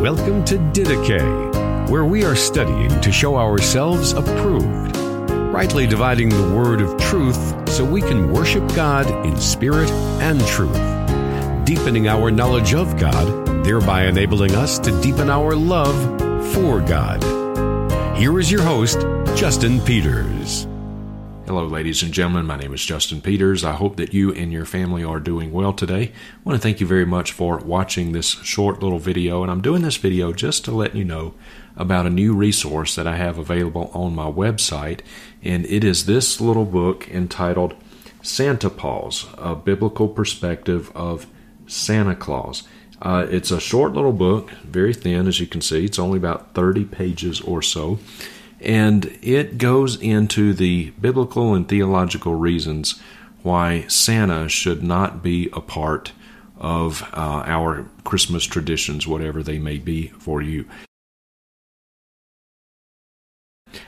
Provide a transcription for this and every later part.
Welcome to Didache, where we are studying to show ourselves approved, rightly dividing the word of truth so we can worship God in spirit and truth, deepening our knowledge of God, thereby enabling us to deepen our love for God. Here is your host, Justin Peters. Hello, ladies and gentlemen. My name is Justin Peters. I hope that you and your family are doing well today. I want to thank you very much for watching this short little video. And I'm doing this video just to let you know about a new resource that I have available on my website. And it is this little book entitled Santa Paws A Biblical Perspective of Santa Claus. Uh, it's a short little book, very thin, as you can see. It's only about 30 pages or so and it goes into the biblical and theological reasons why Santa should not be a part of uh, our Christmas traditions, whatever they may be for you.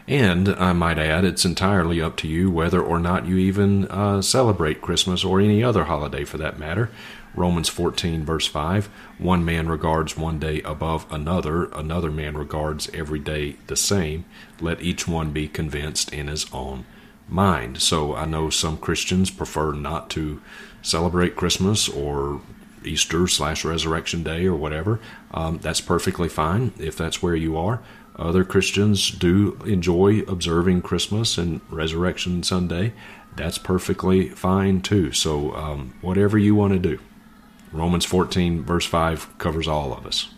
And I might add, it's entirely up to you whether or not you even uh, celebrate Christmas or any other holiday for that matter. Romans 14, verse 5 One man regards one day above another, another man regards every day the same. Let each one be convinced in his own mind. So I know some Christians prefer not to celebrate Christmas or Easter slash Resurrection Day or whatever. Um, that's perfectly fine if that's where you are. Other Christians do enjoy observing Christmas and Resurrection Sunday. That's perfectly fine too. So, um, whatever you want to do. Romans 14, verse 5 covers all of us.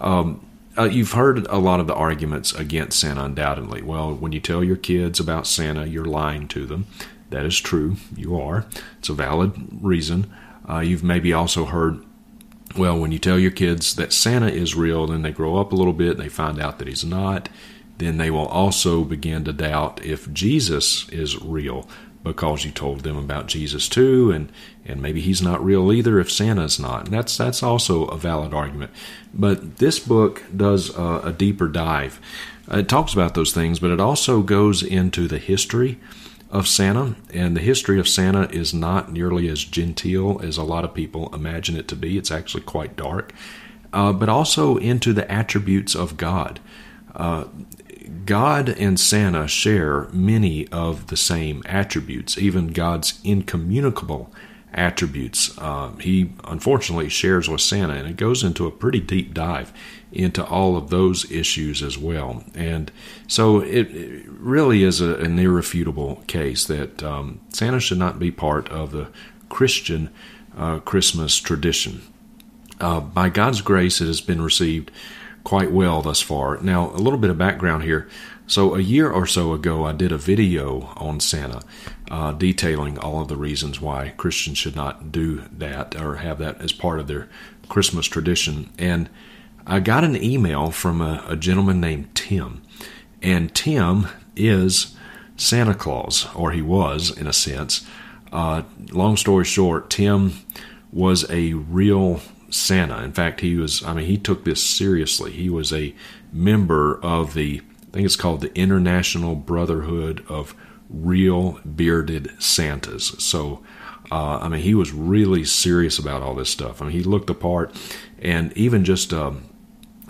Um, uh, you've heard a lot of the arguments against Santa, undoubtedly. Well, when you tell your kids about Santa, you're lying to them. That is true. You are. It's a valid reason. Uh, you've maybe also heard, well, when you tell your kids that Santa is real, then they grow up a little bit and they find out that he's not. Then they will also begin to doubt if Jesus is real because you told them about Jesus too, and and maybe he's not real either if Santa's not. And that's that's also a valid argument. But this book does a, a deeper dive. It talks about those things, but it also goes into the history of Santa, and the history of Santa is not nearly as genteel as a lot of people imagine it to be. It's actually quite dark, uh, but also into the attributes of God. Uh, God and Santa share many of the same attributes, even God's incommunicable attributes. Uh, he unfortunately shares with Santa, and it goes into a pretty deep dive into all of those issues as well. And so it, it really is a, an irrefutable case that um, Santa should not be part of the Christian uh, Christmas tradition. Uh, by God's grace, it has been received quite well thus far. Now, a little bit of background here. So, a year or so ago, I did a video on Santa uh, detailing all of the reasons why Christians should not do that or have that as part of their Christmas tradition. And I got an email from a, a gentleman named Tim. And Tim is Santa Claus, or he was in a sense. Uh, long story short, Tim was a real Santa. In fact, he was, I mean, he took this seriously. He was a member of the, I think it's called the International Brotherhood of Real Bearded Santas. So, uh, I mean, he was really serious about all this stuff. I mean, he looked the part, and even just um,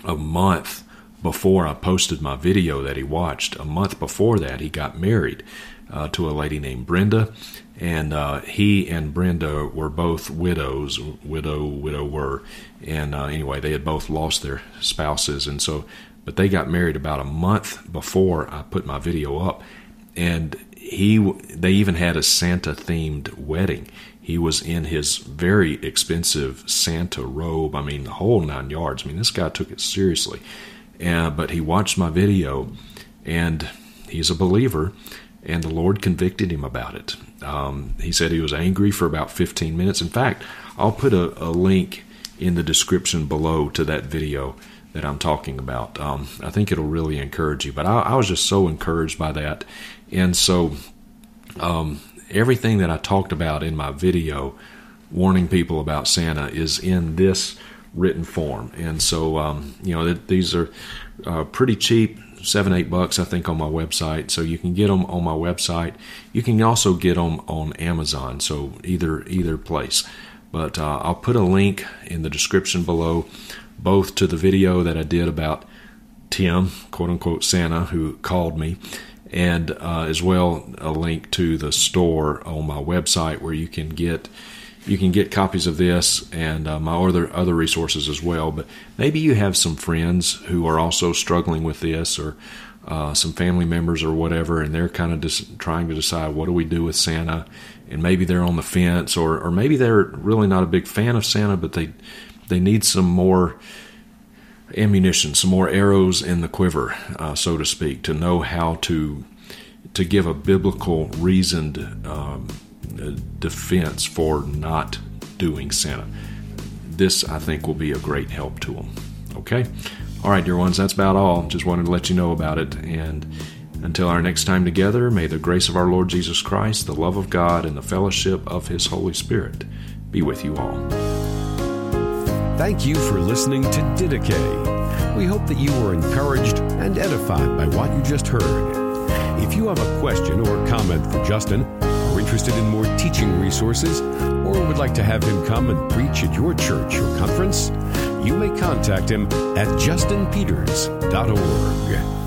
a month before I posted my video that he watched, a month before that, he got married uh, to a lady named Brenda, and uh, he and Brenda were both widows, widow, widower, and uh, anyway, they had both lost their spouses, and so, but they got married about a month before I put my video up, and he, they even had a Santa themed wedding. He was in his very expensive Santa robe. I mean, the whole nine yards. I mean, this guy took it seriously. Uh, but he watched my video, and he's a believer and the Lord convicted him about it. Um, he said he was angry for about 15 minutes. In fact, I'll put a, a link in the description below to that video that I'm talking about. Um, I think it'll really encourage you. But I, I, was just so encouraged by that. And so um, everything that I talked about in my video, warning people about Santa, is in this written form. And so, um, you know, these are uh, pretty cheap seven, eight bucks, I think, on my website. So you can get them on my website. You can also get them on Amazon. So either either place. But uh, I'll put a link in the description below, both to the video that I did about Tim, quote unquote Santa, who called me, and uh, as well a link to the store on my website where you can get you can get copies of this and uh, my other other resources as well. But maybe you have some friends who are also struggling with this, or uh, some family members or whatever, and they're kind of just trying to decide what do we do with Santa, and maybe they're on the fence, or or maybe they're really not a big fan of Santa, but they they need some more ammunition, some more arrows in the quiver, uh, so to speak, to know how to to give a biblical reasoned um, defense for not doing Santa. This, I think, will be a great help to them. Okay? All right, dear ones, that's about all. Just wanted to let you know about it. And until our next time together, may the grace of our Lord Jesus Christ, the love of God, and the fellowship of His Holy Spirit be with you all. Thank you for listening to Didache. We hope that you were encouraged and edified by what you just heard. If you have a question or comment for Justin, are interested in more teaching resources, or would like to have him come and preach at your church or conference, you may contact him at justinpeters.org.